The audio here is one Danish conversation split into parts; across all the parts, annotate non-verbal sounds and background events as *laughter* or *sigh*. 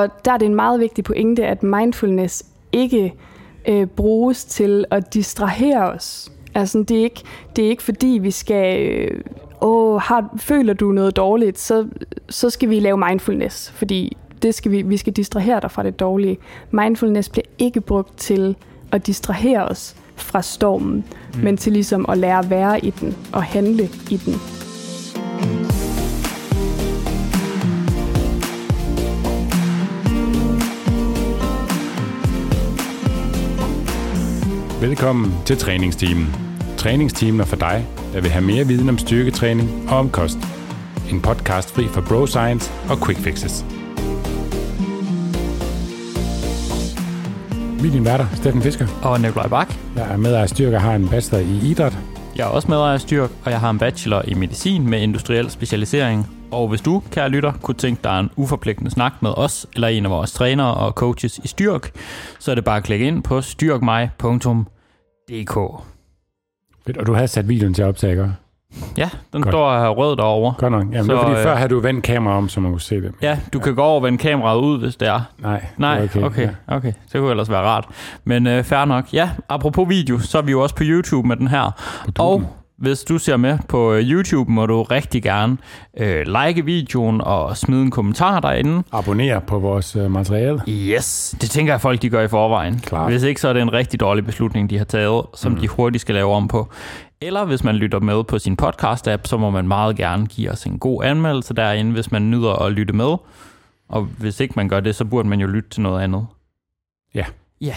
Og der er det en meget vigtig pointe, at mindfulness ikke øh, bruges til at distrahere os. Altså, det er ikke, det er ikke fordi, vi skal... Øh, åh, har, føler du noget dårligt, så, så skal vi lave mindfulness, fordi det skal vi, vi skal distrahere dig fra det dårlige. Mindfulness bliver ikke brugt til at distrahere os fra stormen, mm. men til ligesom at lære at være i den og handle i den. Velkommen til træningsteamen. Træningsteamen er for dig, der vil have mere viden om styrketræning og om kost. En podcast fri for bro science og quick fixes. Vi er din værter, Steffen Fisker. Og Nikolaj Bak. Jeg er medejer af Styrk og har en bachelor i idræt. Jeg er også medejer af Styrk, og jeg har en bachelor i medicin med industriel specialisering. Og hvis du, kære lytter, kunne tænke dig en uforpligtende snak med os, eller en af vores trænere og coaches i Styrk, så er det bare at klikke ind på styrkmig.dk. Fedt, og du havde sat videoen til at optage, ikke? Ja, den Godt. står her rød derovre. Godt nok. Jamen, så, det Så, var fordi, øh, før havde du vendt kameraet om, så man kunne se det. Ja, du kan gå over og vende kameraet ud, hvis det er. Nej, Nej, det var okay, Ja. okay, okay. Det kunne ellers være rart. Men øh, fair nok. Ja, apropos video, så er vi jo også på YouTube med den her. På Og. Hvis du ser med på øh, YouTube, må du rigtig gerne øh, like videoen og smide en kommentar derinde. Abonner på vores øh, materiale. Yes, det tænker jeg folk, de gør i forvejen. Klart. Hvis ikke, så er det en rigtig dårlig beslutning, de har taget, som mm. de hurtigt skal lave om på. Eller hvis man lytter med på sin podcast-app, så må man meget gerne give os en god anmeldelse derinde, hvis man nyder at lytte med. Og hvis ikke man gør det, så burde man jo lytte til noget andet. Ja. Ja.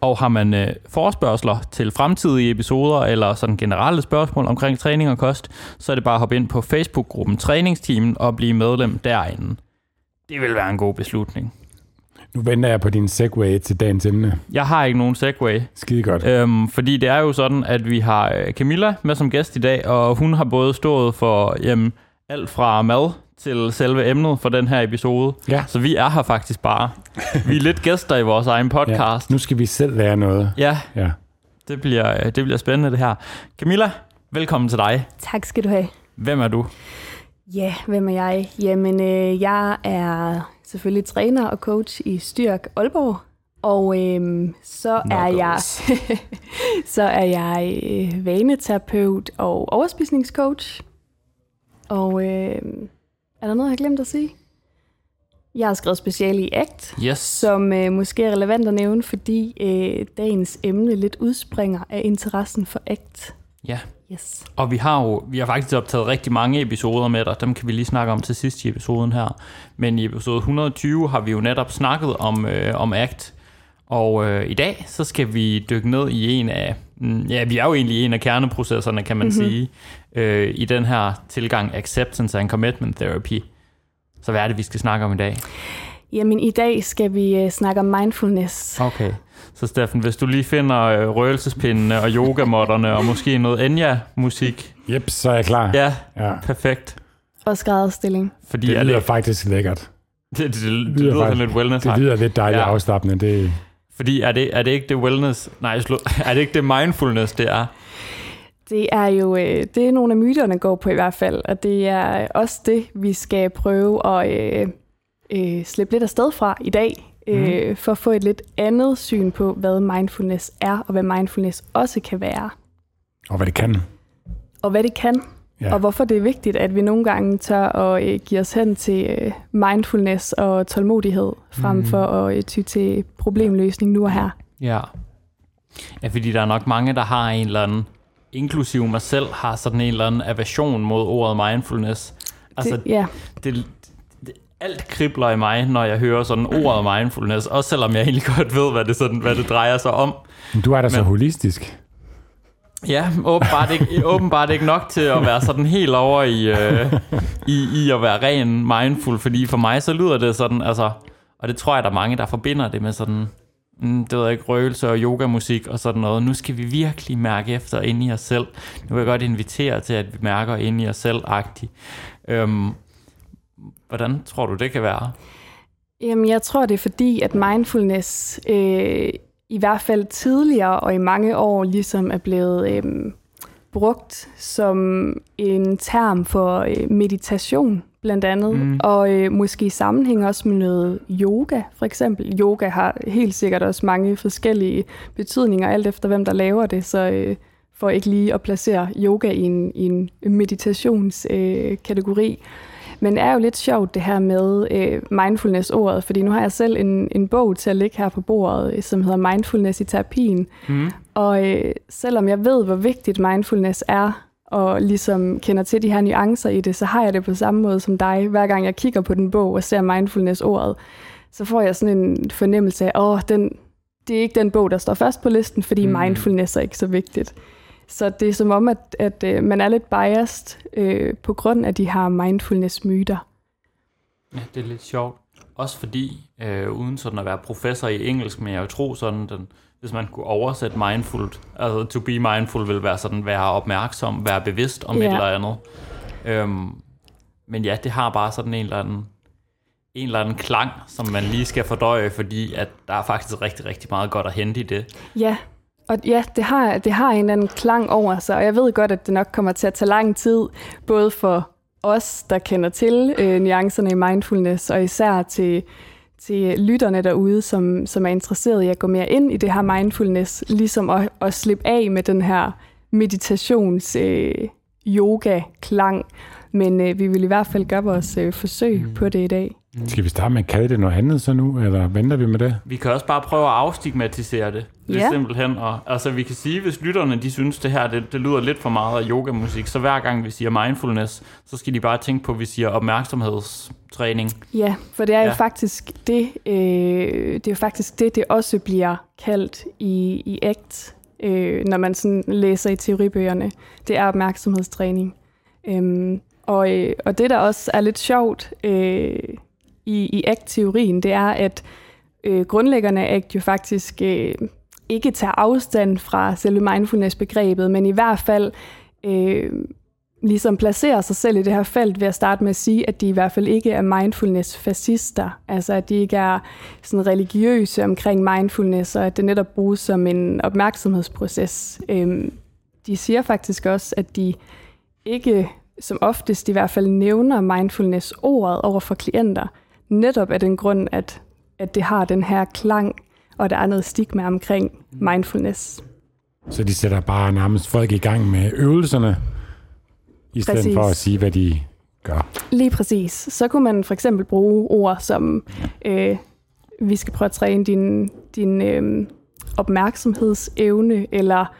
Og har man øh, forespørgseler til fremtidige episoder, eller sådan generelle spørgsmål omkring træning og kost, så er det bare at hoppe ind på Facebook-gruppen Træningsteamen og blive medlem derinde. Det vil være en god beslutning. Nu venter jeg på din segway til dagens emne. Jeg har ikke nogen segway, Skide godt. øhm, fordi det er jo sådan, at vi har øh, Camilla med som gæst i dag, og hun har både stået for jamen, alt fra mad til selve emnet for den her episode. Ja. Så vi er her faktisk bare. Vi er lidt gæster i vores egen podcast. Nu skal vi selv lære noget. Ja, Ja. det bliver, øh, det bliver spændende det her. Camilla, velkommen til dig. Tak skal du have. Hvem er du? Ja, hvem er jeg? Jamen, øh, jeg er selvfølgelig træner og coach i Styrk Aalborg. Og øhm, så, er jeg, *laughs* så er jeg øh, vaneterapeut og overspisningscoach. Og øh, er der noget, jeg har glemt at sige? Jeg har skrevet speciale i ACT, Yes. som øh, måske er relevant at nævne, fordi øh, dagens emne lidt udspringer af interessen for ACT. Ja. Yes. Og vi har jo vi har faktisk optaget rigtig mange episoder med dig. Dem kan vi lige snakke om til sidst i episoden her. Men i episode 120 har vi jo netop snakket om, øh, om ACT. Og øh, i dag så skal vi dykke ned i en af, mm, ja vi er jo egentlig i en af kerneprocesserne kan man mm-hmm. sige, øh, i den her tilgang Acceptance and Commitment Therapy. Så hvad er det vi skal snakke om i dag? Jamen, i dag skal vi øh, snakke om mindfulness. Okay. Så Steffen, hvis du lige finder øh, røgelsespindene og yogamotterne og måske noget Enya-musik. Yep, så er jeg klar. Ja, ja. perfekt. Og skrædderstilling. Fordi Det er lyder det, faktisk lækkert. det, det, det, det lyder lyder faktisk- lidt wellness Det lyder lidt dejligt Ja. afslappende. Det, Fordi er det, er det ikke det wellness, nej, slå, *laughs* er det ikke det mindfulness, det er? Det er jo øh, det er nogle af myterne går på i hvert fald, og det er også det, vi skal prøve at øh, øh, slippe lidt afsted fra i dag, øh, for at få et lidt andet syn på, hvad mindfulness er, og hvad mindfulness også kan være, og hvad det kan. og hvad det kan, Ja. og hvorfor det er vigtigt, at vi nogle gange tør at øh, give os hen til øh, mindfulness og tålmodighed, frem Mhm. for at øh, ty til problemløsning nu og her. Ja. Ja, fordi der er nok mange, der har en eller anden, inklusive mig selv, har sådan en eller anden aversion mod ordet mindfulness. Altså, det, ja, det, det, alt kribler i mig, når jeg hører sådan ordet mindfulness, også selvom jeg egentlig godt ved, hvad det, sådan, hvad det drejer sig om. Men du er da så Men- holistisk. Ja, åbenbart ikke, åbenbart ikke nok til at være sådan helt over i, øh, i, i at være ren mindful, fordi for mig så lyder det sådan, altså, og det tror jeg, der er mange, der forbinder det med sådan, mm, det ved jeg ikke, røgelse og yogamusik og sådan noget. Nu skal vi virkelig mærke efter ind i os selv. Nu vil jeg godt invitere til, at vi mærker ind i os selv-agtigt. Øhm, hvordan tror du, det kan være? Jamen, jeg tror, det er fordi, at mindfulness øh, i hvert fald tidligere og i mange år ligesom er blevet øh, brugt som en term for øh, meditation, blandt andet, mm. og øh, måske i sammenhæng også med noget yoga, for eksempel. Yoga har helt sikkert også mange forskellige betydninger, alt efter hvem der laver det, så øh, for ikke lige at placere yoga i en, i en meditationskategori. Øh, men det er jo lidt sjovt det her med øh, mindfulness-ordet, fordi nu har jeg selv en, en bog til at ligge her på bordet, øh, som hedder Mindfulness i terapien. Mm. Og øh, selvom jeg ved, hvor vigtigt mindfulness er, og ligesom kender til de her nuancer i det, så har jeg det på samme måde som dig. Hver gang jeg kigger på den bog og ser mindfulness-ordet, så får jeg sådan en fornemmelse af, åh, den, det er ikke den bog, der står først på listen, fordi mm. mindfulness er ikke så vigtigt. Så det er som om, at, at øh, man er lidt biased øh, på grund af de her mindfulness-myter. Ja, det er lidt sjovt. Også fordi, øh, uden sådan at være professor i engelsk, men jeg tror sådan, den, hvis man kunne oversætte mindful, altså to be mindful vil være sådan, være opmærksom, være bevidst om ja. et eller andet. Øhm, men ja, det har bare sådan en eller anden en eller anden klang, som man lige skal fordøje, fordi at der er faktisk rigtig, rigtig meget godt at hente i det. Ja, og ja, det har, det har en eller anden klang over sig, og jeg ved godt, at det nok kommer til at tage lang tid, både for os, der kender til øh, nuancerne i mindfulness, og især til, til lytterne derude, som, som er interesseret i at gå mere ind i det her mindfulness, ligesom at, at slippe af med den her meditations øh, yoga-klang. Men øh, vi vil i hvert fald gøre vores øh, forsøg mm. på det i dag. Mm. Skal vi starte med at kalde det noget andet så nu, eller venter vi med det? Vi kan også bare prøve at afstigmatisere det. Det er ja. simpelthen. Og, altså, vi kan sige, hvis lytterne de synes, det her det, det lyder lidt for meget af yogamusik, så hver gang vi siger mindfulness, så skal de bare tænke på, at vi siger opmærksomhedstræning. Ja, for det er ja. jo faktisk det, øh, det er jo faktisk det, det også bliver kaldt i, i ACT, øh, når man sådan læser i teoribøgerne. Det er opmærksomhedstræning. Øhm, og, øh, og det, der også er lidt sjovt øh, i, i ACT-teorien, det er, at øh, grundlæggerne af ACT jo faktisk øh, ikke tager afstand fra selve mindfulness-begrebet, men i hvert fald øh, ligesom placerer sig selv i det her felt ved at starte med at sige, at de i hvert fald ikke er mindfulness-fascister. Altså at de ikke er sådan religiøse omkring mindfulness, og at det netop bruges som en opmærksomhedsproces. Øh, de siger faktisk også, at de ikke som oftest i hvert fald nævner mindfulness-ordet over for klienter, netop af den grund, at, at det har den her klang, og der er noget stigma omkring mindfulness. Så de sætter bare nærmest folk i gang med øvelserne, i stedet præcis. for at sige, hvad de gør. Lige præcis. Så kunne man for eksempel bruge ord som, øh, vi skal prøve at træne din, din øh, opmærksomhedsevne, eller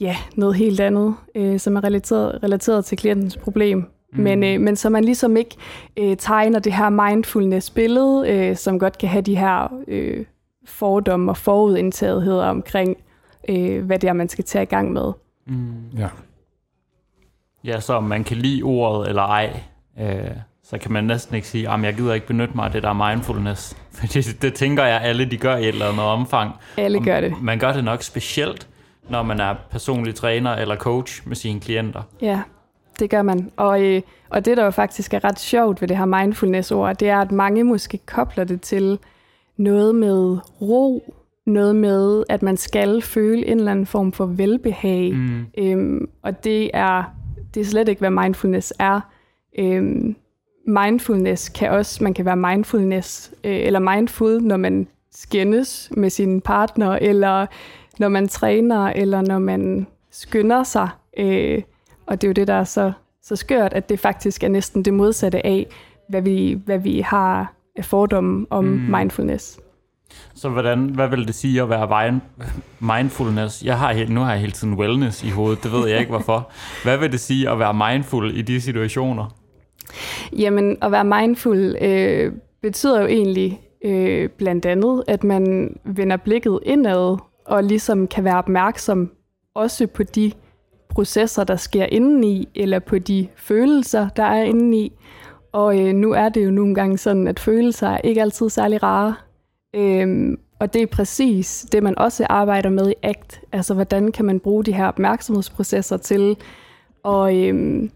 ja, noget helt andet, øh, som er relateret, relateret til klientens problem. Mm. Men, øh, men så man ligesom ikke øh, tegner det her mindfulness-billede, øh, som godt kan have de her øh, fordomme og forudindtagetheder omkring, øh, hvad det er, man skal tage i gang med. Mm. Ja. Ja, så om man kan lide ordet eller ej, øh, så kan man næsten ikke sige, at jeg gider ikke benytte mig af det der mindfulness. *laughs* Fordi det, det tænker jeg, alle de gør i et eller andet omfang. Alle gør det. Man gør det nok specielt, når man er personlig træner eller coach med sine klienter. Ja, det gør man. Og, øh, og det, der jo faktisk er ret sjovt ved det her mindfulness-ord, det er, at mange måske kobler det til noget med ro, noget med, at man skal føle en eller anden form for velbehag. Mm. Øhm, og det er, det er slet ikke, hvad mindfulness er. Øhm, mindfulness kan også, man kan være mindfulness, øh, eller mindful, når man skændes med sin partner, eller når man træner, eller når man skynder sig. Øh, og det er jo det, der er så, så skørt, at det faktisk er næsten det modsatte af, hvad vi, hvad vi har fordomme om mm. mindfulness. Så hvordan, hvad vil det sige at være mindfulness? Jeg har, nu har jeg hele tiden wellness i hovedet, det ved jeg ikke hvorfor. Hvad vil det sige at være mindful i de situationer? Jamen, at være mindful øh, betyder jo egentlig øh, blandt andet, at man vender blikket indad og ligesom kan være opmærksom også på de processer, der sker indeni, eller på de følelser, der er indeni. Og øh, nu er det jo nogle gange sådan, at følelser er ikke altid særlig rare. Øhm, og det er præcis det, man også arbejder med i ACT. Altså, hvordan kan man bruge de her opmærksomhedsprocesser til at, øhm,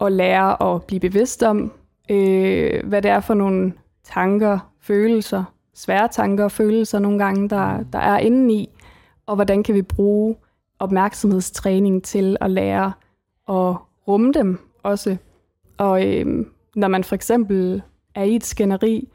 at lære at blive bevidst om, øh, hvad det er for nogle tanker, følelser, svære tanker og følelser nogle gange, der, der er indeni, og hvordan kan vi bruge opmærksomhedstræning til at lære at rumme dem også. Og øh, når man for eksempel er i et skænderi,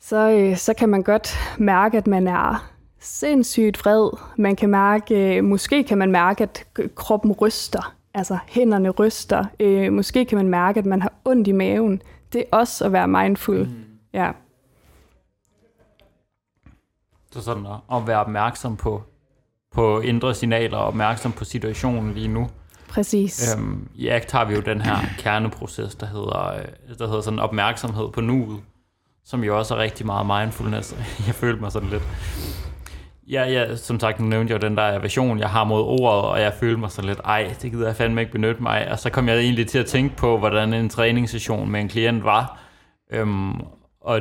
så, øh, så kan man godt mærke, at man er sindssygt vred. Man kan mærke, øh, måske kan man mærke, at kroppen ryster, altså hænderne ryster. Øh, måske kan man mærke, at man har ondt i maven. Det er også at være mindful. Mm. Ja. Så sådan at, at være opmærksom på, på indre signaler og opmærksom på situationen lige nu. Præcis. Øhm, I ACT har vi jo den her kerneproces, der hedder, øh, der hedder sådan opmærksomhed på nuet, som jo også er rigtig meget mindfulness. *laughs* Jeg følte mig sådan lidt... Ja, ja, som sagt, nu nævnte jeg jo den der version, jeg har mod ordet, og jeg følte mig sådan lidt, ej, det gider jeg fandme ikke benytte mig Og så kom jeg egentlig til at tænke på, hvordan en træningssession med en klient var. Øhm, og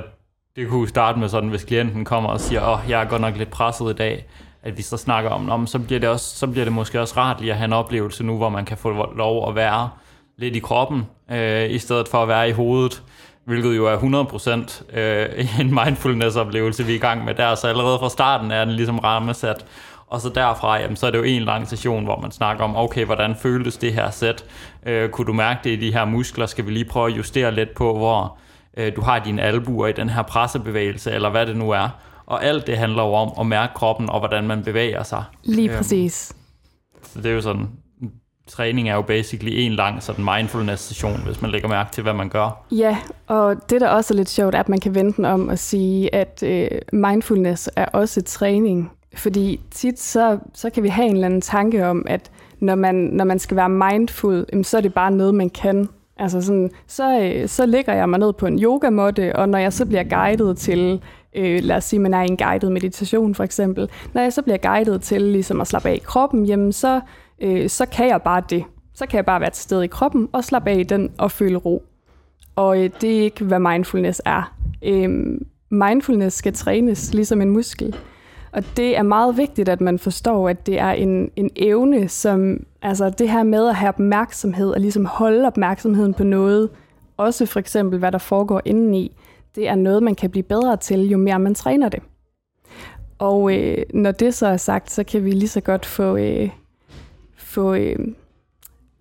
det kunne starte med sådan, hvis klienten kommer og siger, åh, oh, jeg er godt nok lidt presset i dag, at vi så snakker om, om så, bliver det også, så bliver det måske også rart lige at have en oplevelse nu, hvor man kan få lov at være lidt i kroppen, øh, i stedet for at være i hovedet, hvilket jo er 100% øh, en mindfulness-oplevelse, vi er i gang med der, så allerede fra starten er den ligesom rammesat, og så derfra, jamen, så er det jo en lang session, hvor man snakker om, okay, hvordan føltes det her sæt? Øh, kunne du mærke det i de her muskler? Skal vi lige prøve at justere lidt på, hvor øh, du har dine albuer i den her pressebevægelse, eller hvad det nu er. Og alt det handler jo om at mærke kroppen, og hvordan man bevæger sig. Lige øhm, præcis. Så det er jo sådan, træning er jo basically en lang sådan mindfulness-session, hvis man lægger mærke til, hvad man gør. Ja, og det der også er lidt sjovt, er, at man kan vente den om at sige, at øh, mindfulness er også træning. Fordi tit så, så kan vi have en eller anden tanke om, at når man, når man skal være mindful, så er det bare noget, man kan. Altså sådan, så, øh, så ligger jeg mig ned på en yogamåtte, og når jeg så bliver guidet til, øh, lad os sige, man er i en guided meditation for eksempel, når jeg så bliver guidet til ligesom at slappe af i kroppen, jamen så, øh, så kan jeg bare det. Så kan jeg bare være til stede i kroppen og slappe af i den og føle ro. Og øh, det er ikke, hvad mindfulness er. Øh, mindfulness skal trænes ligesom en muskel. Og det er meget vigtigt, at man forstår, at det er en, en evne, som altså det her med at have opmærksomhed og ligesom holde opmærksomheden på noget, også for eksempel hvad der foregår indeni, det er noget, man kan blive bedre til, jo mere man træner det. Og øh, når det så er sagt, så kan vi lige så godt få, øh, få øh,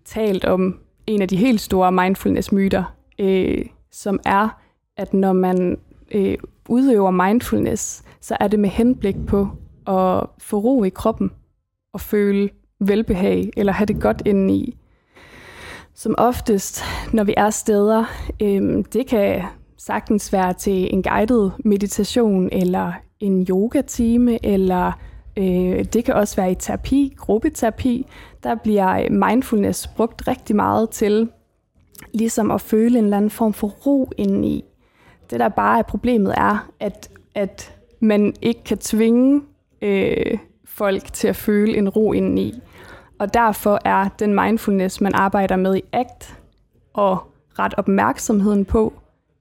talt om en af de helt store mindfulness-myter, øh, som er, at når man øh, udøver mindfulness, så er det med henblik på at få ro i kroppen og føle velbehag eller have det godt indeni. Som oftest, når vi er steder, øh, det kan sagtens være til en guided meditation eller en yogatime, eller øh, det kan også være i terapi, gruppeterapi. Der bliver øh, mindfulness brugt rigtig meget til ligesom at føle en eller anden form for ro indeni. Det der bare er problemet er, at, at man ikke kan tvinge øh, folk til at føle en ro indeni. Og derfor er den mindfulness, man arbejder med i ACT, og ret opmærksomheden på,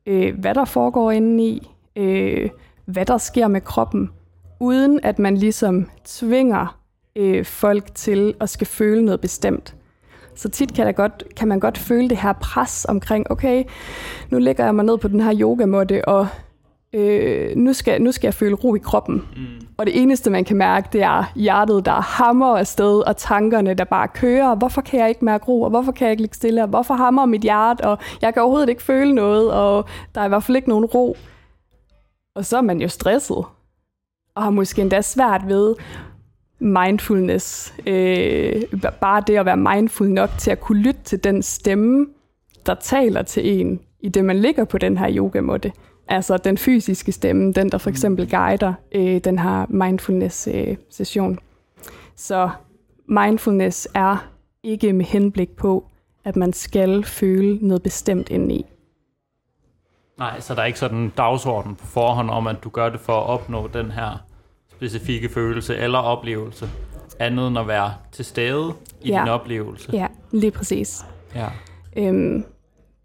øh, hvad der foregår indeni, øh, hvad der sker med kroppen, uden at man ligesom tvinger øh, folk til at skal føle noget bestemt. Så tit kan, der godt, kan man godt føle det her pres omkring, okay, nu ligger jeg mig ned på den her yogamåtte, og øh, nu, skal, nu skal jeg føle ro i kroppen. Mm. Og det eneste, man kan mærke, det er hjertet, der hammer afsted, og tankerne, der bare kører. Hvorfor kan jeg ikke mærke ro, og hvorfor kan jeg ikke ligge stille, og hvorfor hammer mit hjerte, og jeg kan overhovedet ikke føle noget, og der er i hvert fald ikke nogen ro. Og så er man jo stresset, og har måske endda svært ved mindfulness. Øh, bare det at være mindful nok til at kunne lytte til den stemme, der taler til en, i det man ligger på den her yogamåtte. Altså den fysiske stemme, den der for eksempel mm. guider øh, den her mindfulness-session. Øh, Så mindfulness er ikke med henblik på, at man skal føle noget bestemt indeni. Nej, så der er ikke sådan en dagsorden på forhånd om, at du gør det for at opnå den her specifikke følelse eller oplevelse, andet end at være til stede i ja. din oplevelse. Ja, lige præcis. Ja. Øhm,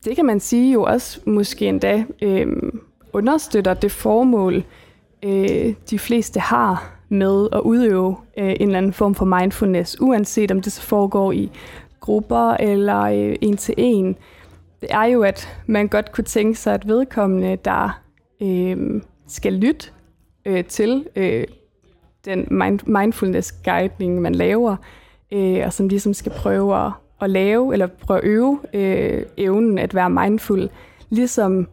det kan man sige jo også måske endda øhm, understøtter det formål, øh, de fleste har med at udøve øh, en eller anden form for mindfulness, uanset om det så foregår i grupper eller øh, en til en. Det er jo, at man godt kunne tænke sig, at vedkommende, der øh, skal lytte øh, til øh, den mind, mindfulness guidning, man laver, øh, og som ligesom skal prøve at, at lave, eller prøve at øve øh, evnen at være mindful, ligesom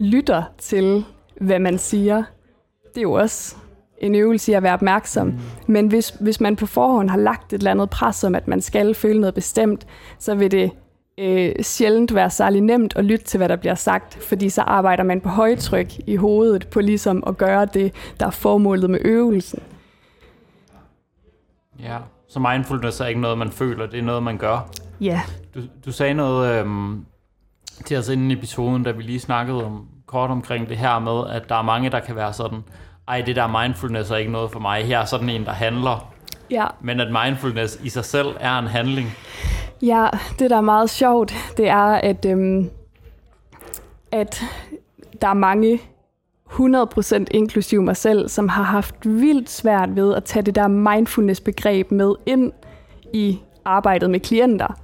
lytter til, hvad man siger. Det er jo også en øvelse i at være opmærksom. Mm. Men hvis, hvis man på forhånd har lagt et eller andet pres om, at man skal føle noget bestemt, så vil det øh, sjældent være særlig nemt at lytte til, hvad der bliver sagt, fordi så arbejder man på højtryk i hovedet på ligesom at gøre det, der er formålet med øvelsen. Ja, så mindfulness er ikke noget, man føler, det er noget, man gør. Ja. Du, du sagde noget øhm, til os inden i episoden, da vi lige snakkede om, kort omkring det her med, at der er mange, der kan være sådan, ej, det der mindfulness er ikke noget for mig. Her er sådan en, der handler. Ja. Men at mindfulness i sig selv er en handling. Ja, det der er meget sjovt, det er, at, øhm, at der er mange 100% inklusiv mig selv, som har haft vildt svært ved at tage det der mindfulness-begreb med ind i arbejdet med klienter.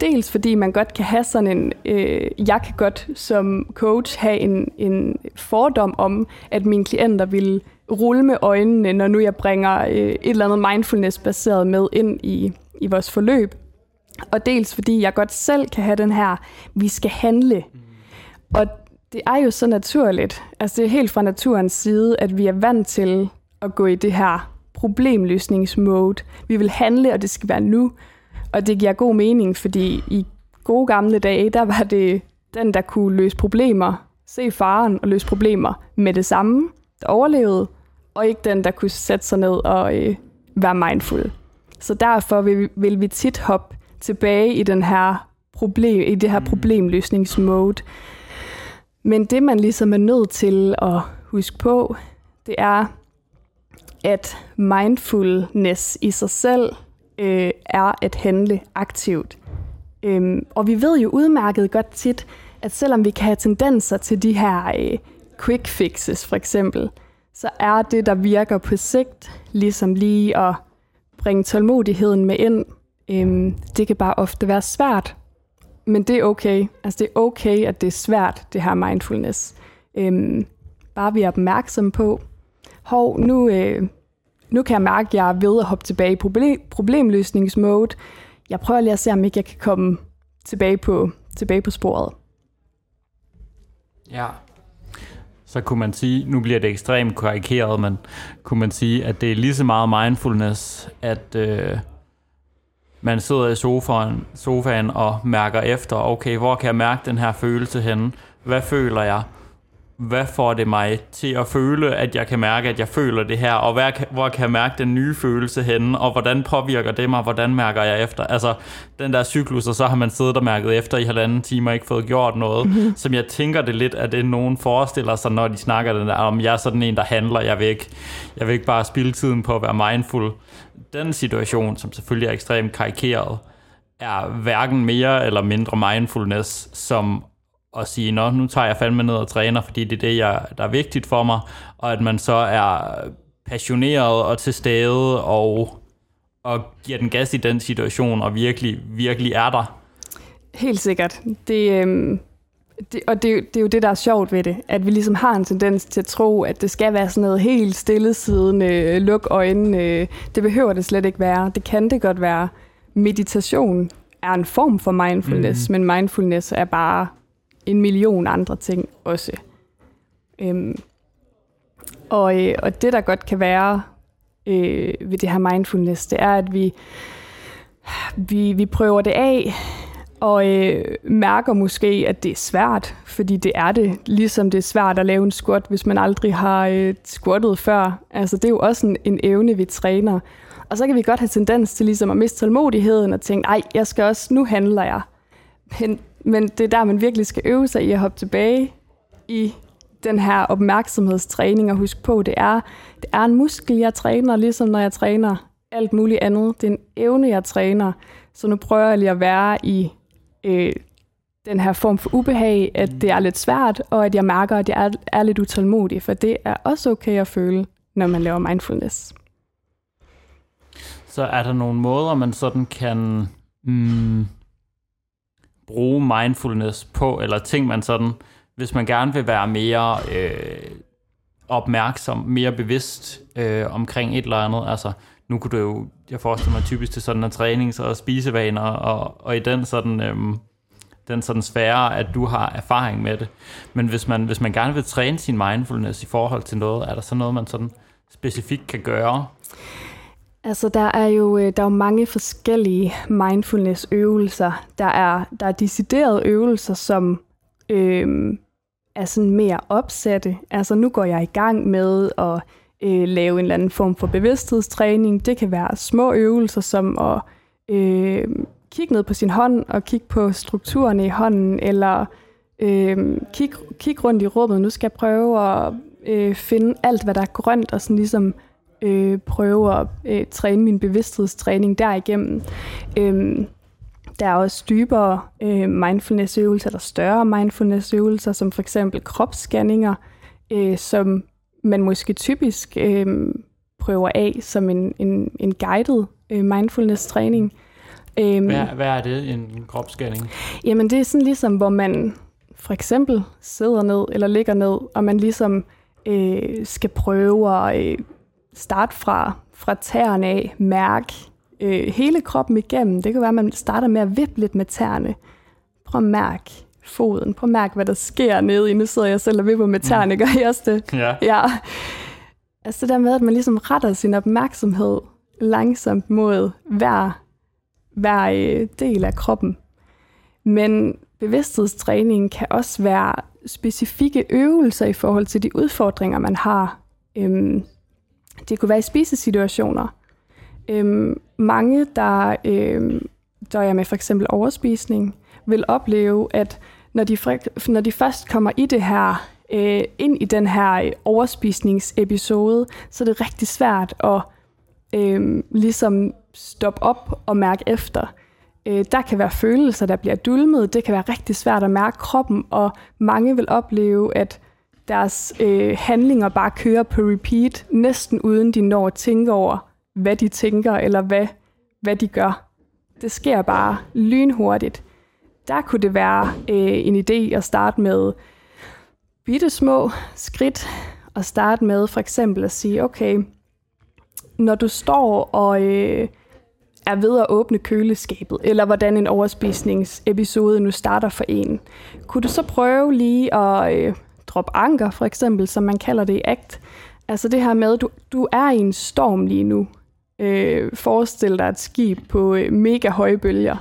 Dels fordi man godt kan have sådan en, øh, jeg kan godt som coach have en, en fordom om, at mine klienter vil rulle med øjnene, når nu jeg bringer øh, et eller andet mindfulness-baseret med ind i, i vores forløb. Og dels fordi jeg godt selv kan have den her, vi skal handle. Og det er jo så naturligt. Altså det er helt fra naturens side, at vi er vant til at gå i det her problemløsningsmode. Vi vil handle, og det skal være nu. Og det giver god mening, fordi i gode gamle dage, der var det den, der kunne løse problemer, se faren og løse problemer med det samme, der overlevede, og ikke den, der kunne sætte sig ned og øh, være mindful. Så derfor vil, vil vi tit hoppe tilbage i den her problem, i det her problemløsningsmode. Men det, man ligesom er nødt til at huske på, det er, at mindfulness i sig selv øh, er at handle aktivt. Øhm, og vi ved jo udmærket godt tit, at selvom vi kan have tendenser til de her øh, quick fixes for eksempel, så er det, der virker på sigt, ligesom lige at bringe tålmodigheden med ind. Øhm, det kan bare ofte være svært, men det er okay. Altså det er okay, at det er svært, det her mindfulness. Øhm, bare vi er opmærksom på, hov, nu, øh, nu kan jeg mærke, at jeg er ved at hoppe tilbage i problem, problemløsningsmode. Jeg prøver lige at se, om ikke jeg kan komme tilbage på, tilbage på sporet. Ja. Så kunne man sige, nu bliver det ekstremt karikeret, men kunne man sige, at det er lige så meget mindfulness, at øh, man sidder i sofaen, sofaen og mærker efter, okay, hvor kan jeg mærke den her følelse henne? Hvad føler jeg? Hvad får det mig til at føle, at jeg kan mærke, at jeg føler det her, og hvad, hvor kan jeg mærke den nye følelse henne, og hvordan påvirker det mig, hvordan mærker jeg efter? Altså, den der cyklus, og så har man siddet og mærket efter i halvanden time og ikke fået gjort noget, mm-hmm. som jeg tænker det lidt, at det nogen forestiller sig, når de snakker den der, om jeg er sådan en, der handler, jeg vil ikke, jeg vil ikke bare spille tiden på at være mindful. Den situation, som selvfølgelig er ekstremt karikeret, er hverken mere eller mindre mindfulness, som og sige, Nå, nu tager jeg fandme ned og træner, fordi det er det, jeg, der er vigtigt for mig, og at man så er passioneret og til stede og, og giver den gas i den situation, og virkelig, virkelig er der. Helt sikkert. Det, øhm, det, og det, det er jo det, der er sjovt ved det, at vi ligesom har en tendens til at tro, at det skal være sådan noget helt stillesiddende, luk øjnene. Det behøver det slet ikke være. Det kan det godt være. Meditation er en form for mindfulness, mm. men mindfulness er bare en million andre ting også. Øhm, og, øh, og det, der godt kan være øh, ved det her mindfulness, det er, at vi, vi, vi prøver det af, og øh, mærker måske, at det er svært, fordi det er det, ligesom det er svært at lave en squat, hvis man aldrig har øh, squattet før. Altså det er jo også en, en evne, vi træner. Og så kan vi godt have tendens til ligesom at miste tålmodigheden og tænke, nej, jeg skal også, nu handler jeg. Men men det er der, man virkelig skal øve sig i at hoppe tilbage i den her opmærksomhedstræning og huske på, det er, det er en muskel, jeg træner, ligesom når jeg træner alt muligt andet. Det er en evne, jeg træner. Så nu prøver jeg lige at være i øh, den her form for ubehag, at det er lidt svært, og at jeg mærker, at jeg er, er lidt utålmodig, for det er også okay at føle, når man laver mindfulness. Så er der nogle måder, man sådan kan mm, bruge mindfulness på, eller ting man sådan, hvis man gerne vil være mere øh, opmærksom, mere bevidst øh, omkring et eller andet. Altså, nu kunne du jo, jeg forestiller mig typisk til sådan en trænings- og spisevaner, og, og i den sådan, øhm, den sådan sfære, at du har erfaring med det. Men hvis man, hvis man gerne vil træne sin mindfulness i forhold til noget, er der så noget, man sådan specifikt kan gøre? Altså, der er jo, øh, der er jo mange forskellige mindfulness-øvelser. Der er, der er deciderede øvelser, som øh, er sådan mere opsatte. Altså, nu går jeg i gang med at øh, lave en eller anden form for bevidsthedstræning. Det kan være små øvelser, som at øh, kigge ned på sin hånd og kigge på strukturerne i hånden, eller øh, kigge kig rundt i rummet. Nu skal jeg prøve at øh, finde alt, hvad der er grønt, og sådan ligesom øh, prøve at øh, træne min bevidsthedstræning derigennem. Øh, der er også dybere øh, mindfulness-øvelser, eller større mindfulness-øvelser, som for eksempel kropsscanninger, øh, som man måske typisk øh, prøver af som en, en, en guided øh, mindfulness-træning. Øh, hvad, hvad er det, en kropsscanning? Jamen det er sådan ligesom, hvor man for eksempel sidder ned eller ligger ned, og man ligesom øh, skal prøve at øh, starte fra, fra tæerne af, mærke øh, hele kroppen igennem. Det kan være, at man starter med at vippe lidt med tæerne. Prøv at mærke foden. Prøv at mærke, hvad der sker nede i. Nu sidder jeg selv og vipper med tæerne. Mm. Gør jeg også det? Ja. ja. Altså det der med, at man ligesom retter sin opmærksomhed langsomt mod hver, hver øh, del af kroppen. Men bevidsthedstræning kan også være specifikke øvelser i forhold til de udfordringer, man har. Øhm, det kunne være i spisesituationer. Øhm, mange, der øhm, døjer med for eksempel overspisning, vil opleve, at når de, når de først kommer i det her, øh, ind i den her overspisningsepisode, så er det rigtig svært at øh, ligesom stoppe op og mærke efter. Øh, der kan være følelser, der bliver dulmet. Det kan være rigtig svært at mærke kroppen, og mange vil opleve, at deres øh, handlinger bare kører på repeat, næsten uden de når at tænke over, hvad de tænker, eller hvad, hvad de gør. Det sker bare lynhurtigt. Der kunne det være øh, en idé at starte med bitte små skridt, og starte med for eksempel at sige, okay, når du står og øh, er ved at åbne køleskabet, eller hvordan en overspisningsepisode nu starter for en, kunne du så prøve lige at øh, drop anker, for eksempel, som man kalder det i ACT. Altså det her med, at du, du er i en storm lige nu. Øh, forestil dig et skib på øh, mega høje bølger.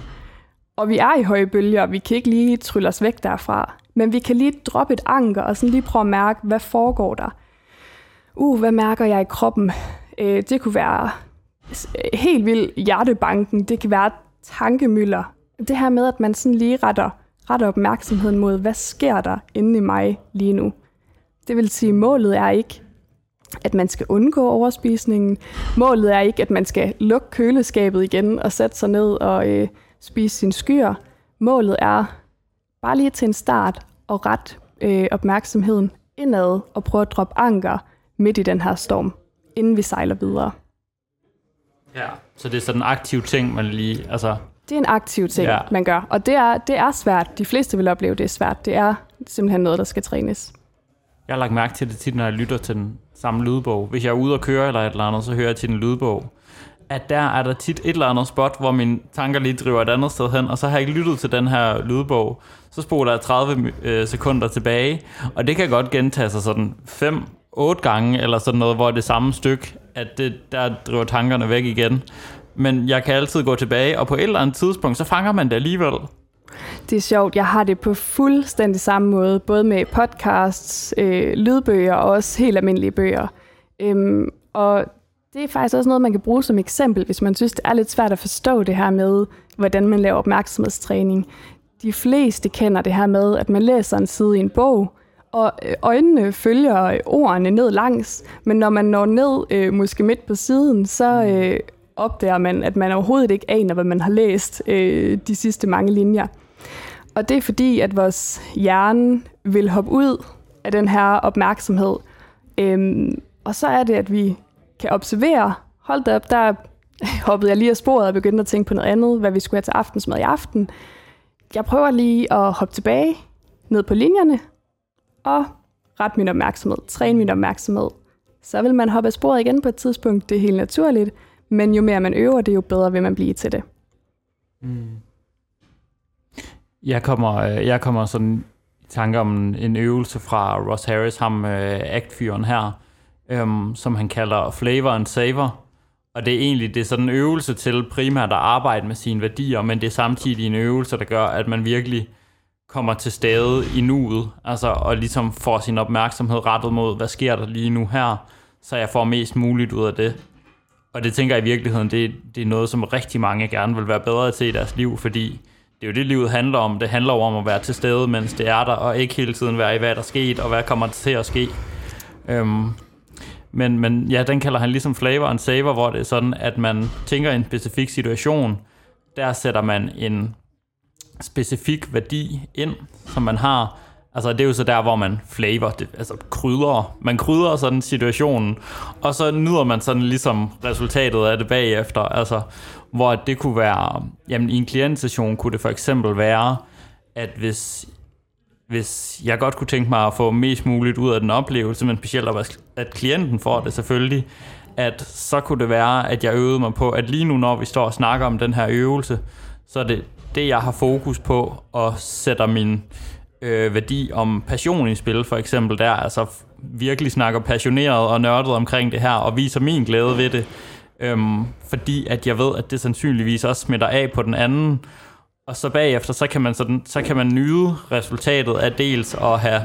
Og vi er i høje bølger, og vi kan ikke lige trylle os væk derfra. Men vi kan lige droppe et anker, og sådan lige prøve at mærke, hvad foregår der. Uh, hvad mærker jeg i kroppen? Øh, det kunne være helt vildt hjertebanken. Det kan være tankemøller. Det her med, at man sådan lige retter, retter opmærksomheden mod, hvad sker der inde i mig lige nu? Det vil sige, målet er ikke, at man skal undgå overspisningen. Målet er ikke, at man skal lukke køleskabet igen og sætte sig ned og øh, spise sin skyer. Målet er bare lige til en start og ret øh, opmærksomheden indad og prøve at droppe anker midt i den her storm, inden vi sejler videre. Ja, så det er sådan en aktiv ting, man lige... Altså... Det er en aktiv ting, ja. man gør, og det er, det er svært. De fleste vil opleve, det er svært. Det er simpelthen noget, der skal trænes. Jeg har lagt mærke til det tit, når jeg lytter til den samme lydbog. Hvis jeg er ude og køre eller et eller andet, så hører jeg til den lydbog. At der er der tit et eller andet spot, hvor mine tanker lige driver et andet sted hen, og så har jeg ikke lyttet til den her lydbog. Så spoler jeg 30 øh, sekunder tilbage, og det kan godt gentage sig sådan 5 otte gange, eller sådan noget, hvor det samme stykke, at det, der driver tankerne væk igen. Men jeg kan altid gå tilbage, og på et eller andet tidspunkt, så fanger man det alligevel. Det er sjovt. Jeg har det på fuldstændig samme måde, både med podcasts, øh, lydbøger og også helt almindelige bøger. Øhm, og det er faktisk også noget, man kan bruge som eksempel, hvis man synes, det er lidt svært at forstå det her med, hvordan man laver opmærksomhedstræning. De fleste kender det her med, at man læser en side i en bog, og øh, øjnene følger ordene ned langs, men når man når ned, øh, måske midt på siden, så øh, opdager man, at man overhovedet ikke aner, hvad man har læst øh, de sidste mange linjer. Og det er fordi, at vores hjerne vil hoppe ud af den her opmærksomhed. Øhm, og så er det, at vi kan observere, hold da op, der *laughs* hoppede jeg lige af sporet og begyndte at tænke på noget andet, hvad vi skulle have til aftensmad i aften. Jeg prøver lige at hoppe tilbage ned på linjerne, og ret min opmærksomhed, træne min opmærksomhed, så vil man hoppe af sporet igen på et tidspunkt. Det er helt naturligt, men jo mere man øver det, jo bedre vil man blive til det. Mm. Jeg kommer, øh, jeg kommer sådan i tanke om en øvelse fra Ross Harris, ham øh, aktfyren her, øhm, som han kalder flavor and savor. Og det er egentlig det er sådan en øvelse til primært at arbejde med sine værdier, men det er samtidig en øvelse, der gør, at man virkelig kommer til stede i nuet, altså og ligesom får sin opmærksomhed rettet mod, hvad sker der lige nu her, så jeg får mest muligt ud af det. Og det tænker jeg i virkeligheden, det, det er noget, som rigtig mange gerne vil være bedre til i deres liv, fordi det er jo det, livet handler om. Det handler om at være til stede, mens det er der, og ikke hele tiden være i, hvad der er sket, og hvad kommer til at ske. Øhm, men, men ja, den kalder han ligesom flavor and savor, hvor det er sådan, at man tænker en specifik situation, der sætter man en specifik værdi ind, som man har. Altså det er jo så der, hvor man flavor, det, altså krydrer. Man krydrer sådan situationen, og så nyder man sådan ligesom resultatet af det bagefter. Altså, hvor det kunne være, jamen i en klientsession kunne det for eksempel være, at hvis, hvis jeg godt kunne tænke mig at få mest muligt ud af den oplevelse, men specielt at klienten får det selvfølgelig, at så kunne det være, at jeg øvede mig på, at lige nu, når vi står og snakker om den her øvelse, så er det det, jeg har fokus på, og sætter min øh, værdi om passion i spil, for eksempel der, altså virkelig snakker passioneret og nørdet omkring det her, og viser min glæde ved det, øhm, fordi at jeg ved, at det sandsynligvis også smitter af på den anden, og så bagefter, så kan man, sådan, så kan man nyde resultatet af dels at have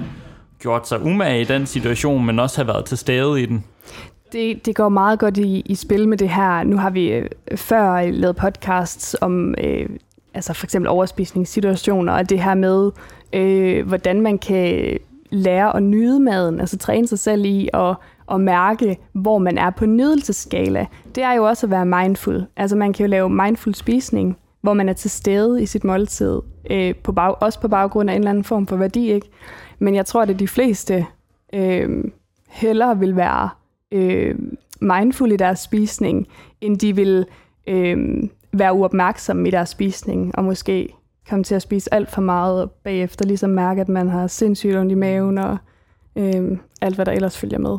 gjort sig umage i den situation, men også have været til stede i den. Det, det går meget godt i, i spil med det her. Nu har vi øh, før lavet podcasts om øh, altså for eksempel overspisningssituationer, og det her med, øh, hvordan man kan lære at nyde maden, altså træne sig selv i at, at mærke, hvor man er på nydelsesskala. Det er jo også at være mindful. Altså man kan jo lave mindful spisning, hvor man er til stede i sit måltid, øh, på bag, også på baggrund af en eller anden form for værdi. Ikke? Men jeg tror, at de fleste øh, hellere vil være øh, mindful i deres spisning, end de vil øh, være uopmærksomme i deres spisning, og måske komme til at spise alt for meget, og bagefter ligesom mærke, at man har sindssygt ondt i maven, og øh, alt, hvad der ellers følger med.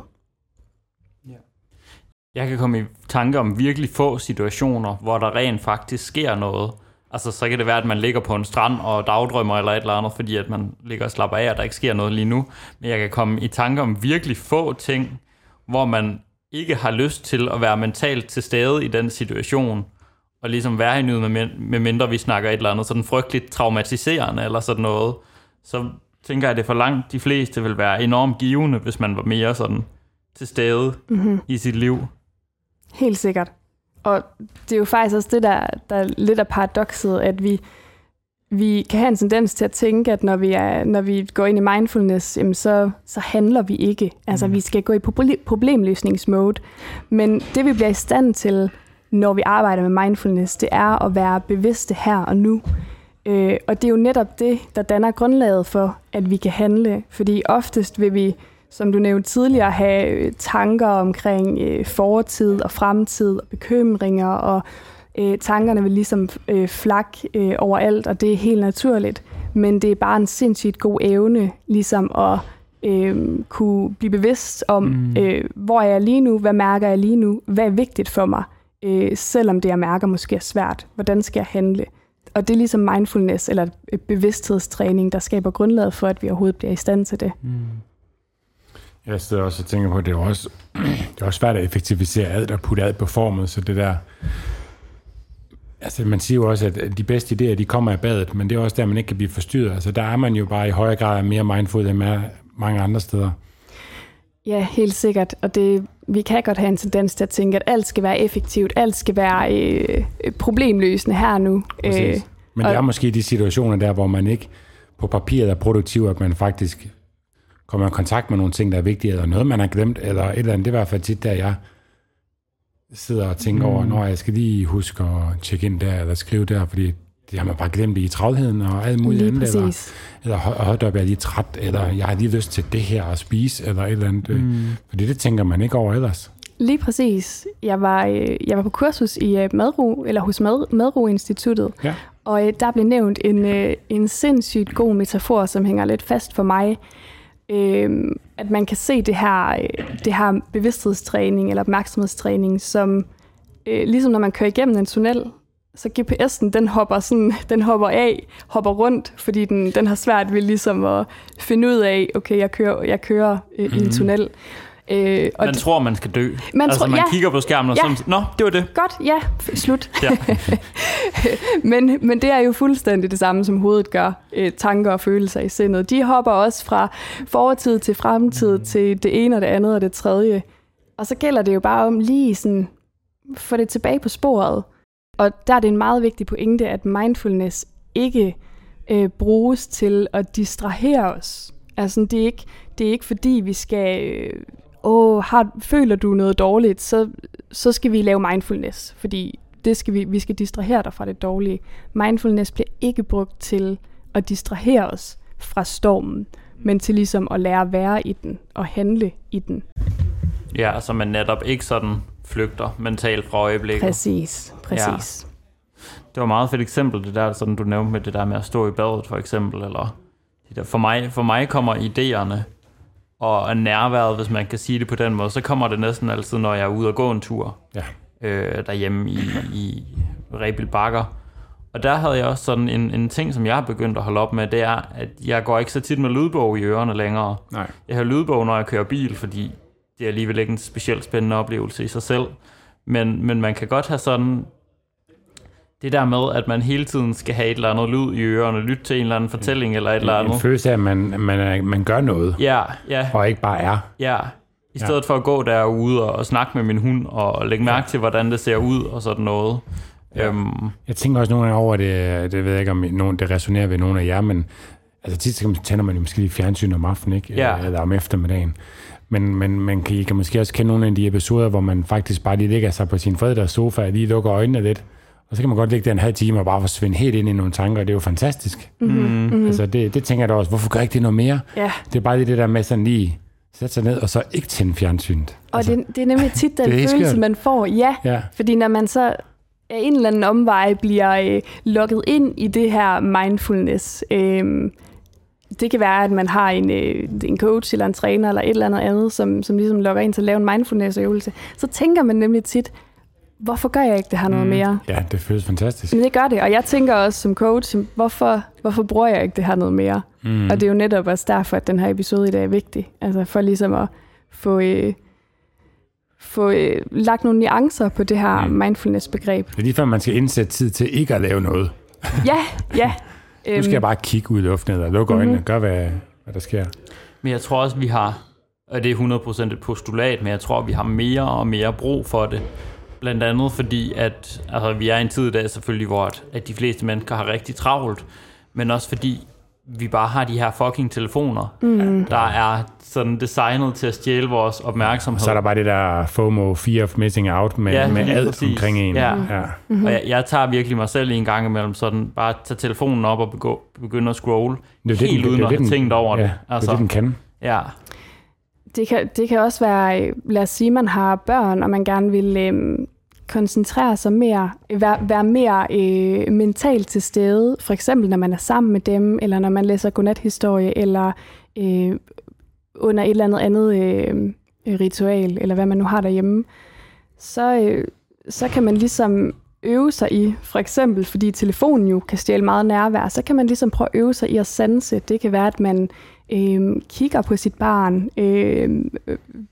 Jeg kan komme i tanke om virkelig få situationer, hvor der rent faktisk sker noget. Altså, så kan det være, at man ligger på en strand og dagdrømmer eller et eller andet, fordi at man ligger og slapper af, og der ikke sker noget lige nu. Men jeg kan komme i tanke om virkelig få ting, hvor man ikke har lyst til at være mentalt til stede i den situation, og ligesom være i nyden, med, med mindre vi snakker et eller andet sådan frygteligt traumatiserende eller sådan noget, så tænker jeg, at det for langt de fleste vil være enormt givende, hvis man var mere sådan til stede mm-hmm. i sit liv. Helt sikkert. Og det er jo faktisk også det, der, der er lidt af paradokset, at vi, vi kan have en tendens til at tænke, at når vi, er, når vi går ind i mindfulness, jamen så, så handler vi ikke. Altså, mm. vi skal gå i problemløsningsmode. Men det, vi bliver i stand til, når vi arbejder med mindfulness, det er at være bevidste her og nu. Øh, og det er jo netop det, der danner grundlaget for, at vi kan handle. Fordi oftest vil vi, som du nævnte tidligere, have øh, tanker omkring øh, fortid og fremtid og bekymringer, og øh, tankerne vil ligesom øh, flak øh, overalt, og det er helt naturligt. Men det er bare en sindssygt god evne, ligesom at øh, kunne blive bevidst om, mm. øh, hvor er jeg lige nu, hvad mærker jeg lige nu, hvad er vigtigt for mig øh, selvom det, jeg mærker, måske er svært. Hvordan skal jeg handle? Og det er ligesom mindfulness eller bevidsthedstræning, der skaber grundlaget for, at vi overhovedet bliver i stand til det. Mm. Jeg sidder også og tænker på, at det er også, *clears throat* det er også svært at effektivisere alt og putte ad på formet, så det der... Altså, man siger jo også, at de bedste idéer, de kommer i badet, men det er også der, man ikke kan blive forstyrret. Altså, der er man jo bare i højere grad mere mindful end mange andre steder. Ja, helt sikkert. Og det, vi kan godt have en tendens til at tænke, at alt skal være effektivt, alt skal være øh, problemløsende her nu. Øh, Men det er måske de situationer der, hvor man ikke på papiret er produktiv, at man faktisk kommer i kontakt med nogle ting, der er vigtige, eller noget, man har glemt, eller et eller andet. Det er i hvert fald tit, der jeg sidder og tænker mm. over, når jeg skal lige huske at tjekke ind der, eller skrive der, fordi det har man bare glemt i travlheden og alt muligt andet. Eller, eller hold op, jeg er lige træt, eller jeg har lige lyst til det her at spise, eller et eller andet. Øh. Mm. Fordi det tænker man ikke over ellers. Lige præcis. Jeg var, øh, jeg var på kursus i øh, Madro, eller hos Mad, Madro Instituttet, ja. og der blev nævnt en, en sindssygt god metafor, som hænger lidt fast for mig. øh, at man kan se det her, det her bevidsthedstræning eller opmærksomhedstræning som øh, ligesom når man kører igennem en tunnel, så GPS'en, den hopper, sådan, *laughs* den hopper af, hopper rundt, fordi den, den har svært ved ligesom at finde ud af, okay, jeg kører, jeg kører øh, i en mhm. tunnel. Øh, og man tror, man skal dø. Man altså, tror, man ja, kigger på skærmen og ja. så, nå, det var det. Godt, ja, slut. Ja. *laughs* men, men det er jo fuldstændig det samme, som hovedet gør. Øh, tanker og følelser i sindet. De hopper også fra fortid til fremtid til det ene og det andet og det tredje. Og så gælder det jo bare om lige sådan, få det tilbage på sporet. Og der er det en meget vigtig pointe, at mindfulness ikke øh, bruges til at distrahere os. Altså, det er ikke, det er ikke fordi, vi skal... Øh, åh, har, føler du noget dårligt, så, så skal vi lave mindfulness, fordi det skal vi, vi skal distrahere dig fra det dårlige. Mindfulness bliver ikke brugt til at distrahere os fra stormen, men til ligesom at lære at være i den og handle i den. Ja, så man netop ikke sådan flygter mentalt fra øjeblikket. Præcis, præcis. Ja. Det var meget fedt eksempel, det der, sådan du nævnte med det der med at stå i badet, for eksempel, eller de der. For, mig, for mig kommer idéerne og nærværet, hvis man kan sige det på den måde, så kommer det næsten altid, når jeg er ude og gå en tur ja. øh, derhjemme i, i Rebil Bakker. Og der havde jeg også sådan en, en ting, som jeg har begyndt at holde op med, det er, at jeg går ikke så tit med lydbog i ørerne længere. Nej. Jeg har lydbog, når jeg kører bil, fordi det er alligevel ikke en specielt spændende oplevelse i sig selv. Men, men man kan godt have sådan det der med, at man hele tiden skal have et eller andet lyd i ørerne, lytte til en eller anden fortælling eller et eller andet. En følelse af, at man, man, man gør noget, ja, ja. og ikke bare er. Ja, i stedet ja. for at gå derude og, og snakke med min hund og lægge mærke ja. til, hvordan det ser ud og sådan noget. Ja. Øhm. Jeg tænker også nogle gange over det, det ved jeg ikke, om nogen, det resonerer ved nogle af jer, men altså tit tænder man jo måske lige fjernsyn om aftenen, ikke? Ja. eller om eftermiddagen. Men, men man kan, I kan måske også kende nogle af de episoder, hvor man faktisk bare lige ligger sig på sin forældres sofa og lige lukker øjnene lidt. Og så kan man godt ligge der en halv time og bare forsvinde helt ind i nogle tanker, og det er jo fantastisk. Mm-hmm. Mm-hmm. Altså det, det tænker jeg da også, hvorfor gør jeg ikke det noget mere? Ja. Det er bare lige det der med sådan lige sætte sig ned, og så ikke tænde fjernsynet. Og altså, det, det er nemlig tit den *laughs* følelse, skørt. man får. Ja, ja, fordi når man så af en eller anden omvej bliver øh, lukket ind i det her mindfulness, øh, det kan være, at man har en, øh, en coach eller en træner eller et eller andet andet, som, som ligesom lokker ind til at lave en mindfulness-øvelse, så tænker man nemlig tit, hvorfor gør jeg ikke det her noget mm. mere? Ja, det føles fantastisk. Men det gør det, og jeg tænker også som coach, hvorfor, hvorfor bruger jeg ikke det her noget mere? Mm. Og det er jo netop også derfor, at den her episode i dag er vigtig. Altså for ligesom at få, øh, få øh, lagt nogle nuancer på det her mm. mindfulness-begreb. Det er lige før, man skal indsætte tid til ikke at lave noget. ja, ja. *laughs* nu skal jeg bare kigge ud i luften, eller lukke øjnene, mm-hmm. gør hvad, hvad der sker. Men jeg tror også, vi har, og det er 100% et postulat, men jeg tror, vi har mere og mere brug for det. Blandt andet fordi, at altså, vi er i en tid i dag selvfølgelig, hvor at, at de fleste mennesker har rigtig travlt, men også fordi vi bare har de her fucking telefoner, mm. der er sådan designet til at stjæle vores opmærksomhed. Så er der bare det der FOMO, Fear of Missing Out, med, ja, med alt præcis. omkring en. Ja. ja. Mm-hmm. Og jeg, jeg tager virkelig mig selv i en gang imellem, sådan bare tage telefonen op og begå, begynde at scrolle, det helt det, uden det, at have tænkt over ja, det. Altså, det er det, den kan. Ja. Det kan, det kan også være, lad os sige, man har børn, og man gerne vil øhm, koncentrere sig mere, være, være mere øh, mentalt til stede, for eksempel når man er sammen med dem, eller når man læser godnathistorie, eller øh, under et eller andet andet øh, ritual, eller hvad man nu har derhjemme, så, øh, så kan man ligesom øve sig i, for eksempel fordi telefonen jo kan stjæle meget nærvær, så kan man ligesom prøve at øve sig i at sanse. Det kan være, at man øh, kigger på sit barn, øh,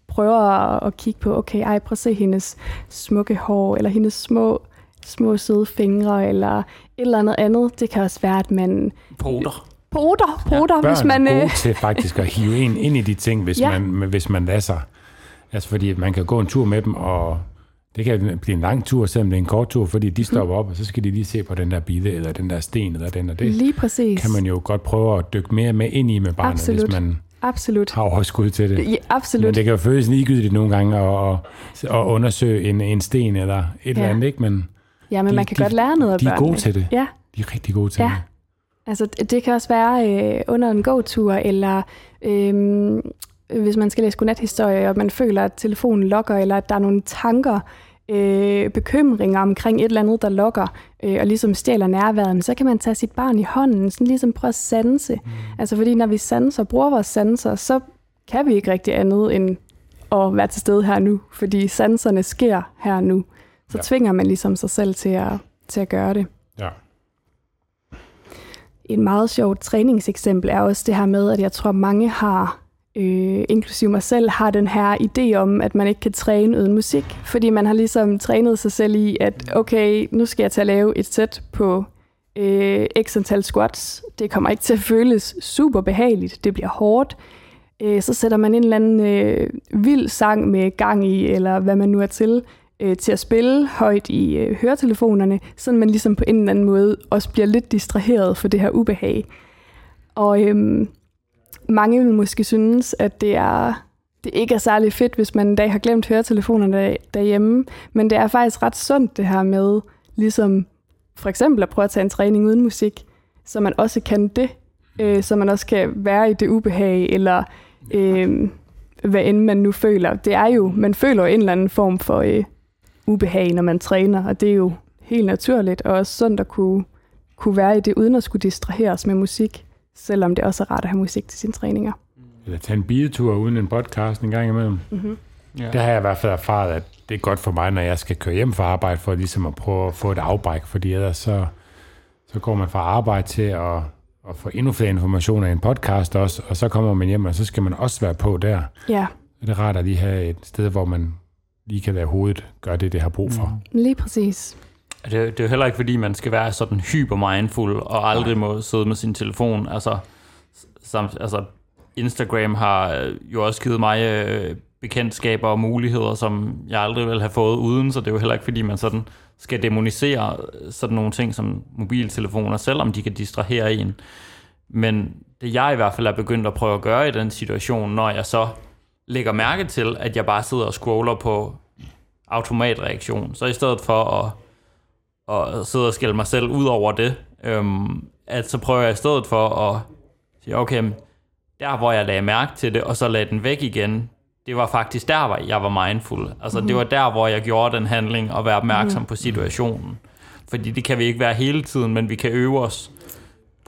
prøver at kigge på, okay, ej, prøv at se hendes smukke hår, eller hendes små, små søde fingre, eller et eller andet andet. Det kan også være, at man... Poter. Poter, poter, ja, hvis man... er gode øh, til faktisk at hive en ind i de ting, hvis, *laughs* ja. man, hvis man lader sig. Altså fordi man kan gå en tur med dem, og det kan blive en lang tur, selvom det er en kort tur, fordi de stopper op, og så skal de lige se på den der bille, eller den der sten, eller den og det. Lige præcis. Kan man jo godt prøve at dykke mere med ind i med barnet, Absolut. hvis man Absolut. har overskud til det. Ja, absolut. Men det kan jo føles ligegyldigt nogle gange at, at, at undersøge en, en sten eller et ja. eller andet, ikke? Men ja, men de, man kan de, godt lære noget af De er gode til det. Ja. De er rigtig gode til ja. det. Altså, det kan også være øh, under en gåtur, eller øh, hvis man skal læse godnathistorie, og man føler, at telefonen lokker, eller at der er nogle tanker, øh, bekymringer omkring et eller andet, der lokker, øh, og ligesom stjæler nærværet, så kan man tage sit barn i hånden, sådan ligesom prøve at sanse. Mm. Altså fordi når vi sanser, bruger vores sanser, så kan vi ikke rigtig andet end at være til stede her nu, fordi sanserne sker her nu. Så ja. tvinger man ligesom sig selv til at, til at gøre det. Ja. Et meget sjovt træningseksempel er også det her med, at jeg tror, mange har, øh, inklusive mig selv, har den her idé om, at man ikke kan træne uden musik. Fordi man har ligesom trænet sig selv i, at okay, nu skal jeg til at lave et sæt på øh, x antal squats. Det kommer ikke til at føles super behageligt. Det bliver hårdt. Øh, så sætter man en eller anden øh, vild sang med gang i, eller hvad man nu er til, øh, til at spille højt i øh, høretelefonerne, så man ligesom på en eller anden måde også bliver lidt distraheret for det her ubehag. Og øhm, mange vil måske synes, at det er det ikke er særlig fedt, hvis man en dag har glemt høretelefonerne derhjemme, men det er faktisk ret sundt det her med, ligesom for eksempel at prøve at tage en træning uden musik, så man også kan det, øh, så man også kan være i det ubehag, eller øh, hvad end man nu føler. Det er jo, man føler en eller anden form for øh, ubehag, når man træner, og det er jo helt naturligt, og også sundt at kunne, kunne være i det, uden at skulle distraheres med musik, selvom det også er rart at have musik til sine træninger. Eller tage en bidetur uden en podcast en gang imellem. Mm-hmm. Ja. Det har jeg i hvert fald erfaret, at det er godt for mig, når jeg skal køre hjem fra arbejde, for ligesom at prøve at få et afbræk, fordi ellers så, så går man fra arbejde til at, at få endnu flere informationer i en podcast også, og så kommer man hjem, og så skal man også være på der. Ja. Det er rart at lige have et sted, hvor man lige kan lade hovedet gøre det, det har brug for. Mm. Lige præcis. Det, det er jo heller ikke, fordi man skal være sådan hyper mindful og aldrig må sidde med sin telefon. Altså, samt, altså Instagram har øh, jo også givet mig øh, bekendtskaber og muligheder, som jeg aldrig ville have fået uden, så det er jo heller ikke, fordi man sådan skal demonisere sådan nogle ting som mobiltelefoner, selvom de kan distrahere en. Men det jeg i hvert fald er begyndt at prøve at gøre i den situation, når jeg så lægger mærke til, at jeg bare sidder og scroller på automatreaktion. Så i stedet for at, at sidde og skælde mig selv ud over det, øhm, at så prøver jeg i stedet for at sige, okay, der hvor jeg lagde mærke til det, og så lagde den væk igen, det var faktisk der, hvor jeg var mindful. Altså mm-hmm. det var der, hvor jeg gjorde den handling og være opmærksom mm-hmm. på situationen. Fordi det kan vi ikke være hele tiden, men vi kan øve os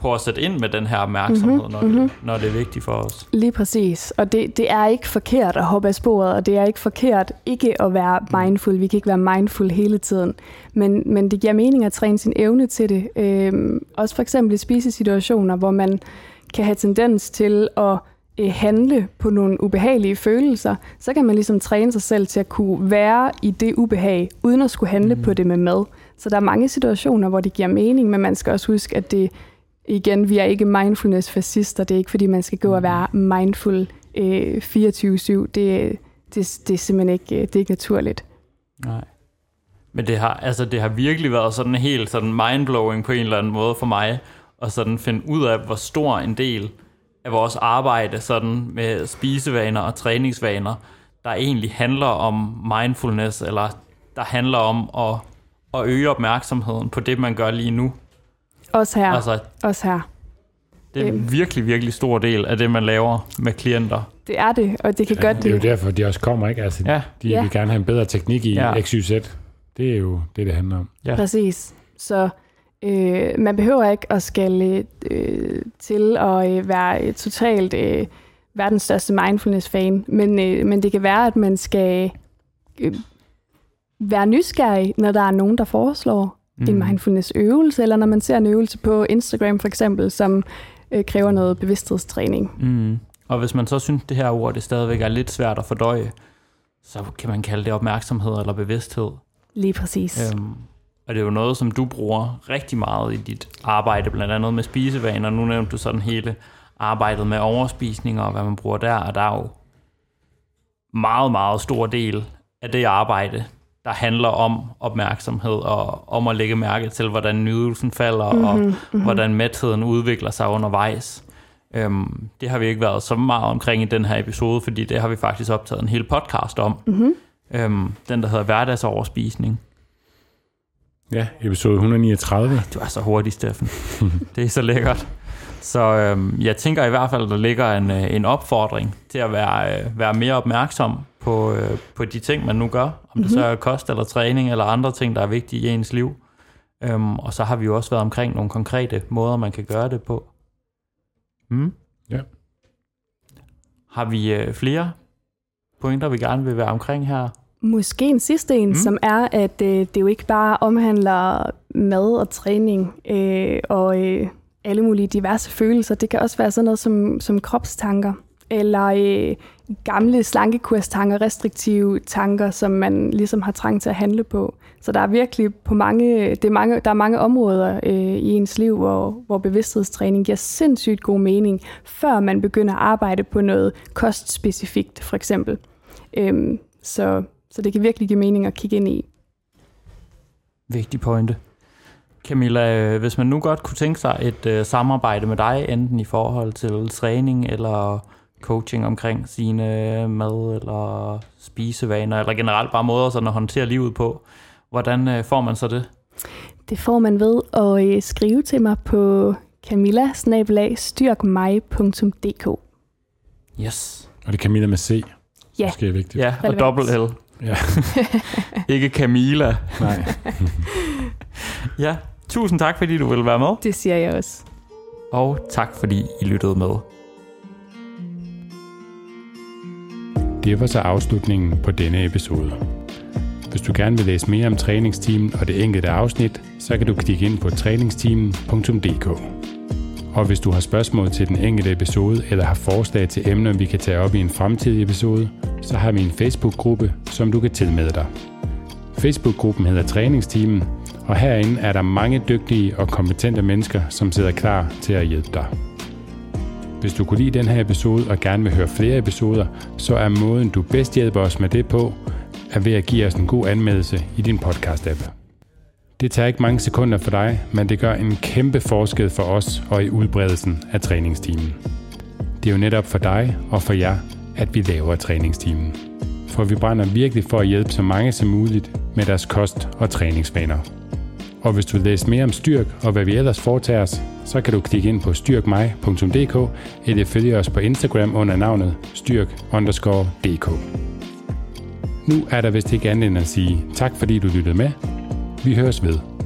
på at sætte ind med den her opmærksomhed, mm-hmm. når, det, mm-hmm. når det er vigtigt for os. Lige præcis. Og det, det er ikke forkert at hoppe af sporet, og det er ikke forkert ikke at være mindful. Vi kan ikke være mindful hele tiden. Men, men det giver mening at træne sin evne til det. Øhm, også for eksempel i spisesituationer, hvor man kan have tendens til at øh, handle på nogle ubehagelige følelser, så kan man ligesom træne sig selv til at kunne være i det ubehag, uden at skulle handle mm. på det med mad. Så der er mange situationer, hvor det giver mening, men man skal også huske, at det igen, vi er ikke mindfulness-fascister. Det er ikke, fordi man skal gå og være mindful øh, 24-7. Det, det, det er simpelthen ikke, øh, det er ikke naturligt. Nej. Men det har, altså, det har virkelig været sådan helt sådan mindblowing på en eller anden måde for mig, at sådan finde ud af, hvor stor en del af vores arbejde sådan med spisevaner og træningsvaner, der egentlig handler om mindfulness, eller der handler om at, at øge opmærksomheden på det, man gør lige nu. Også her. Altså, Også her. Det er en øhm. virkelig, virkelig stor del af det, man laver med klienter. Det er det, og det kan ja, godt... Det er jo derfor, de også kommer, ikke? Altså, ja. De ja. vil gerne have en bedre teknik i ja. XYZ. Det er jo det, det handler om. Ja. Præcis. Så øh, man behøver ikke at skal øh, til at øh, være totalt øh, verdens største mindfulness-fan, men, øh, men det kan være, at man skal øh, være nysgerrig, når der er nogen, der foreslår mm. en mindfulness-øvelse, eller når man ser en øvelse på Instagram for eksempel, som øh, kræver noget bevidsthedstræning. Mm. Og hvis man så synes, det her ord det stadigvæk er lidt svært at fordøje, så kan man kalde det opmærksomhed eller bevidsthed. Lige præcis. Øhm, og det er jo noget, som du bruger rigtig meget i dit arbejde, blandt andet med spisevaner. Nu nævnte du sådan hele arbejdet med overspisninger og hvad man bruger der, og der er jo meget, meget stor del af det arbejde, der handler om opmærksomhed og om at lægge mærke til, hvordan nydelsen falder mm-hmm, og mm-hmm. hvordan mætheden udvikler sig undervejs. Øhm, det har vi ikke været så meget omkring i den her episode, fordi det har vi faktisk optaget en hel podcast om. Mm-hmm. Øhm, den, der hedder Hverdagsoverspisning. Ja, episode 139. Du er så hurtig, Steffen. *laughs* det er så lækkert. Så øhm, jeg tænker i hvert fald, at der ligger en, øh, en opfordring til at være, øh, være mere opmærksom på, øh, på de ting, man nu gør, Om det så er kost eller træning eller andre ting, der er vigtige i ens liv. Øhm, og så har vi jo også været omkring nogle konkrete måder, man kan gøre det på. Mm. Ja. Har vi øh, flere pointer, vi gerne vil være omkring her? Måske en sidste en, mm. som er, at øh, det jo ikke bare omhandler mad og træning øh, og øh, alle mulige diverse følelser. Det kan også være sådan noget som, som kropstanker, eller øh, gamle slankekurstanker, restriktive tanker, som man ligesom har trang til at handle på. Så der er virkelig på mange, det er mange, der er mange områder øh, i ens liv, hvor, hvor bevidsthedstræning giver sindssygt god mening, før man begynder at arbejde på noget kostspecifikt, for eksempel. Øhm, så, så det kan virkelig give mening at kigge ind i. Vigtig pointe. Camilla, øh, hvis man nu godt kunne tænke sig et øh, samarbejde med dig, enten i forhold til træning eller coaching omkring sine mad eller spisevaner, eller generelt bare måder sådan at håndtere livet på, hvordan øh, får man så det? Det får man ved at øh, skrive til mig på camilla Yes. Og det er Camilla med C. Ja. Måske er vigtigt. Ja, og dobbelt L. Ja. *laughs* Ikke Camilla. Nej. Ja, tusind tak, fordi du ville være med. Det siger jeg også. Og tak, fordi I lyttede med. Det var så afslutningen på denne episode. Hvis du gerne vil læse mere om træningsteamen og det enkelte afsnit, så kan du klikke ind på træningsteamen.dk. Og hvis du har spørgsmål til den enkelte episode eller har forslag til emner, vi kan tage op i en fremtidig episode, så har vi en Facebook-gruppe, som du kan tilmelde dig. Facebook-gruppen hedder Træningsteamen, og herinde er der mange dygtige og kompetente mennesker, som sidder klar til at hjælpe dig. Hvis du kunne lide den her episode og gerne vil høre flere episoder, så er måden, du bedst hjælper os med det på, er ved at give os en god anmeldelse i din podcast-app. Det tager ikke mange sekunder for dig, men det gør en kæmpe forskel for os og i udbredelsen af træningstimen. Det er jo netop for dig og for jer, at vi laver træningstimen. For vi brænder virkelig for at hjælpe så mange som muligt med deres kost- og træningsvaner. Og hvis du vil læse mere om Styrk og hvad vi ellers foretager os, så kan du klikke ind på styrkmej.dk eller følge os på Instagram under navnet styrk_dk. Nu er der vist ikke andet end at sige tak fordi du lyttede med. Vi høres ved.